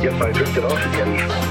I I drifted off again.